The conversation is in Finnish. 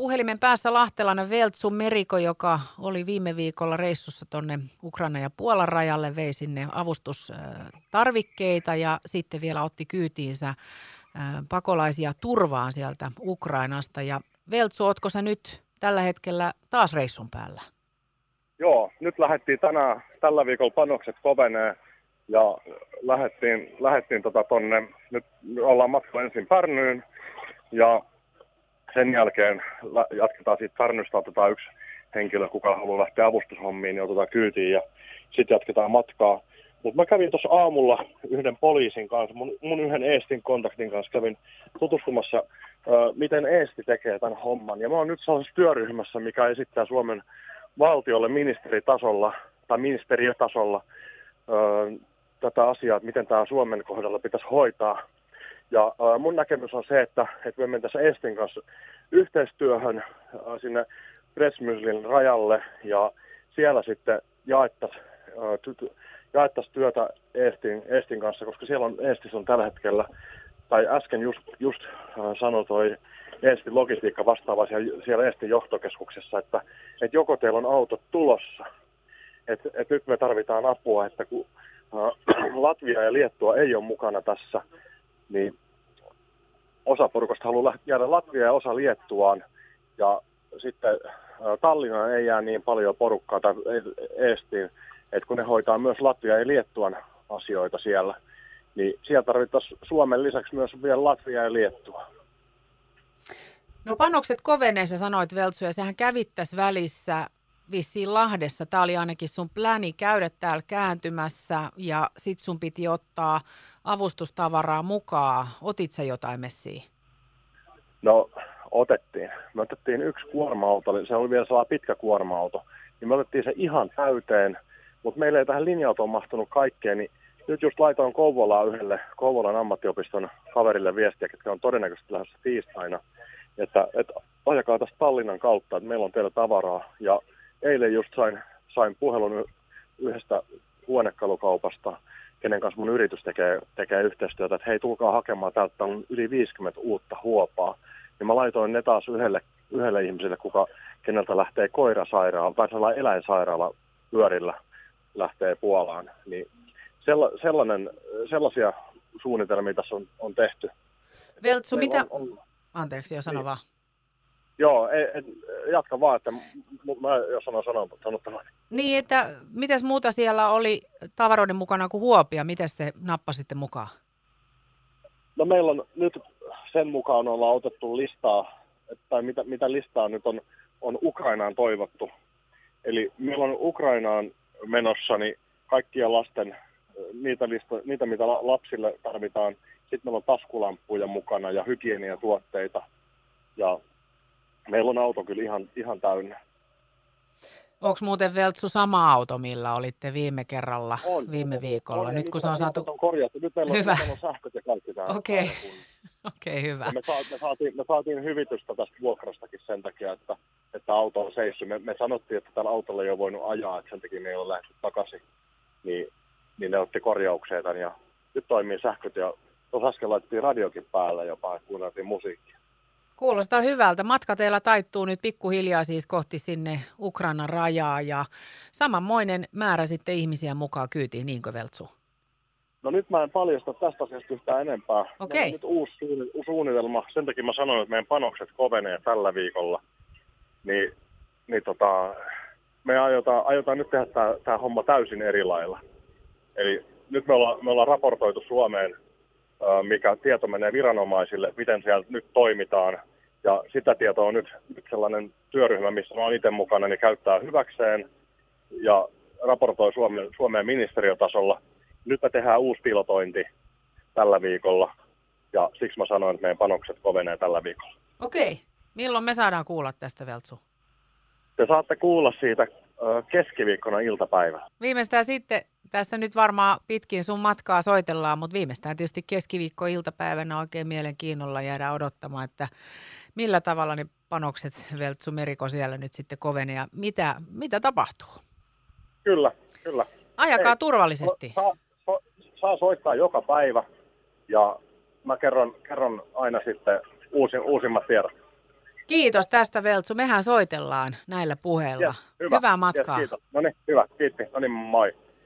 puhelimen päässä lahtelainen Veltsu Meriko, joka oli viime viikolla reissussa tuonne Ukraina ja Puolan rajalle, vei sinne avustustarvikkeita ja sitten vielä otti kyytiinsä pakolaisia turvaan sieltä Ukrainasta. Ja Veltsu, ootko sä nyt tällä hetkellä taas reissun päällä? Joo, nyt lähdettiin tänään, tällä viikolla panokset kovenee ja lähdettiin, lähdettiin tota tonne, nyt ollaan matkalla ensin Pärnyyn ja sen jälkeen jatketaan siitä Pärnystä, otetaan yksi henkilö, kuka haluaa lähteä avustushommiin, niin otetaan kyytiin ja sitten jatketaan matkaa. Mutta mä kävin tuossa aamulla yhden poliisin kanssa, mun, mun yhden Eestin kontaktin kanssa kävin tutustumassa, ö, miten Eesti tekee tämän homman. Ja mä oon nyt sellaisessa työryhmässä, mikä esittää Suomen valtiolle ministeritasolla tai ministeriötasolla ö, tätä asiaa, että miten tämä Suomen kohdalla pitäisi hoitaa. Ja äh, mun näkemys on se, että, että me mentäisiin Estin kanssa yhteistyöhön äh, sinne Presmyslin rajalle ja siellä sitten jaettaisiin äh, jaettais työtä Estin, Estin kanssa, koska siellä on, Estis on tällä hetkellä, tai äsken just, just sanoi toi Estin logistiikka vastaava siellä, siellä Estin johtokeskuksessa, että, että joko teillä on autot tulossa, että, että nyt me tarvitaan apua, että kun Latvia ja Liettua ei ole mukana tässä, niin osa porukasta haluaa jäädä Latvia ja osa Liettuaan. Ja sitten Tallinna ei jää niin paljon porukkaa tai Eestiin, että kun ne hoitaa myös Latvia ja Liettuan asioita siellä, niin siellä tarvittaisiin Suomen lisäksi myös vielä Latvia ja Liettua. No panokset koveneessa sanoit Veltsu, ja sehän kävittäisi välissä vissiin Lahdessa. Tämä oli ainakin sun pläni käydä täällä kääntymässä ja sit sun piti ottaa avustustavaraa mukaan. Otit sä jotain messiä? No otettiin. Me otettiin yksi kuorma-auto, se oli vielä sellainen pitkä kuorma-auto. Niin me otettiin se ihan täyteen, mutta meillä ei tähän linja mahtunut kaikkeen, niin nyt just laitoin Kouvolaa yhdelle Kouvolan ammattiopiston kaverille viestiä, ketkä on todennäköisesti lähdössä tiistaina, että, että ajakaa tästä Tallinnan kautta, että meillä on teillä tavaraa. Ja eilen just sain, sain puhelun yhdestä huonekalukaupasta, kenen kanssa mun yritys tekee, tekee yhteistyötä, että hei, tulkaa hakemaan, täältä on yli 50 uutta huopaa. Ja mä laitoin ne taas yhdelle, yhdelle ihmiselle, kuka, keneltä lähtee koirasairaala tai sellainen eläinsairaala pyörillä lähtee Puolaan. Niin sella, sellainen, sellaisia suunnitelmia tässä on, on tehty. Veltsu, mitä... On, on... Anteeksi, jo sano niin. vaan. Joo, ei, ei, jatka vaan, että mä jos sanon sanottavaa. Niin, että mitäs muuta siellä oli tavaroiden mukana kuin huopia? Miten te nappasitte mukaan? No meillä on nyt sen mukaan ollaan otettu listaa, tai mitä, mitä listaa nyt on, on Ukrainaan toivottu. Eli meillä on Ukrainaan menossa niin kaikkia lasten, niitä, lista, niitä mitä lapsille tarvitaan. Sitten meillä on taskulamppuja mukana ja hygieniatuotteita. Ja meillä on auto kyllä ihan, ihan täynnä. Onko muuten Veltsu sama auto, millä olitte viime kerralla, on, viime on, viikolla? On, nyt kun se on saatu... On korjattu. Nyt meillä, hyvä. On, sähköt ja kaikki täällä. Okei, okay. okay, hyvä. Ja me, sa, me, saatiin, me saatiin hyvitystä tästä vuokrastakin sen takia, että, että auto on seissyt. Me, me sanottiin, että tällä autolla ei ole voinut ajaa, että sen takia me ei ole lähdetty takaisin. Niin, niin ne otti korjaukseen tämän ja nyt toimii sähköt ja tuossa äsken laitettiin radiokin päällä jopa, että kuunneltiin musiikkia. Kuulostaa hyvältä. Matka teillä taittuu nyt pikkuhiljaa siis kohti sinne Ukrainan rajaa ja samanmoinen määrä sitten ihmisiä mukaan kyytiin, niinkö Veltsu? No nyt mä en paljasta tästä asiasta yhtään enempää. Okei. Okay. nyt uusi suunnitelma. Sen takia mä sanoin, että meidän panokset kovenee tällä viikolla. Niin, niin tota, me aiotaan, aiotaan nyt tehdä tämä homma täysin eri lailla. Eli nyt me ollaan, me ollaan raportoitu Suomeen, mikä tieto menee viranomaisille, miten siellä nyt toimitaan. Ja sitä tietoa on nyt, nyt sellainen työryhmä, missä olen itse mukana, niin käyttää hyväkseen ja raportoi Suomeen, Suomeen ministeriötasolla. Nyt me tehdään uusi pilotointi tällä viikolla ja siksi mä sanoin, että meidän panokset kovenee tällä viikolla. Okei. Milloin me saadaan kuulla tästä, Veltsu? Te saatte kuulla siitä keskiviikkona iltapäivä. Viimeistään sitten, tässä nyt varmaan pitkin sun matkaa soitellaan, mutta viimeistään tietysti keskiviikko iltapäivänä oikein mielenkiinnolla jäädään odottamaan, että millä tavalla ne panokset Veltsu Meriko siellä nyt sitten kovenee ja mitä, mitä tapahtuu? Kyllä, kyllä. Ajakaa Ei, turvallisesti. Saa, saa, saa soittaa joka päivä ja mä kerron, kerron aina sitten uusi, uusimmat tiedot. Kiitos tästä Veltsu. Mehän soitellaan näillä puheilla. Yes, hyvä. Hyvää matkaa. Yes, kiitos. No niin, hyvä. Kiitti. No niin, moi.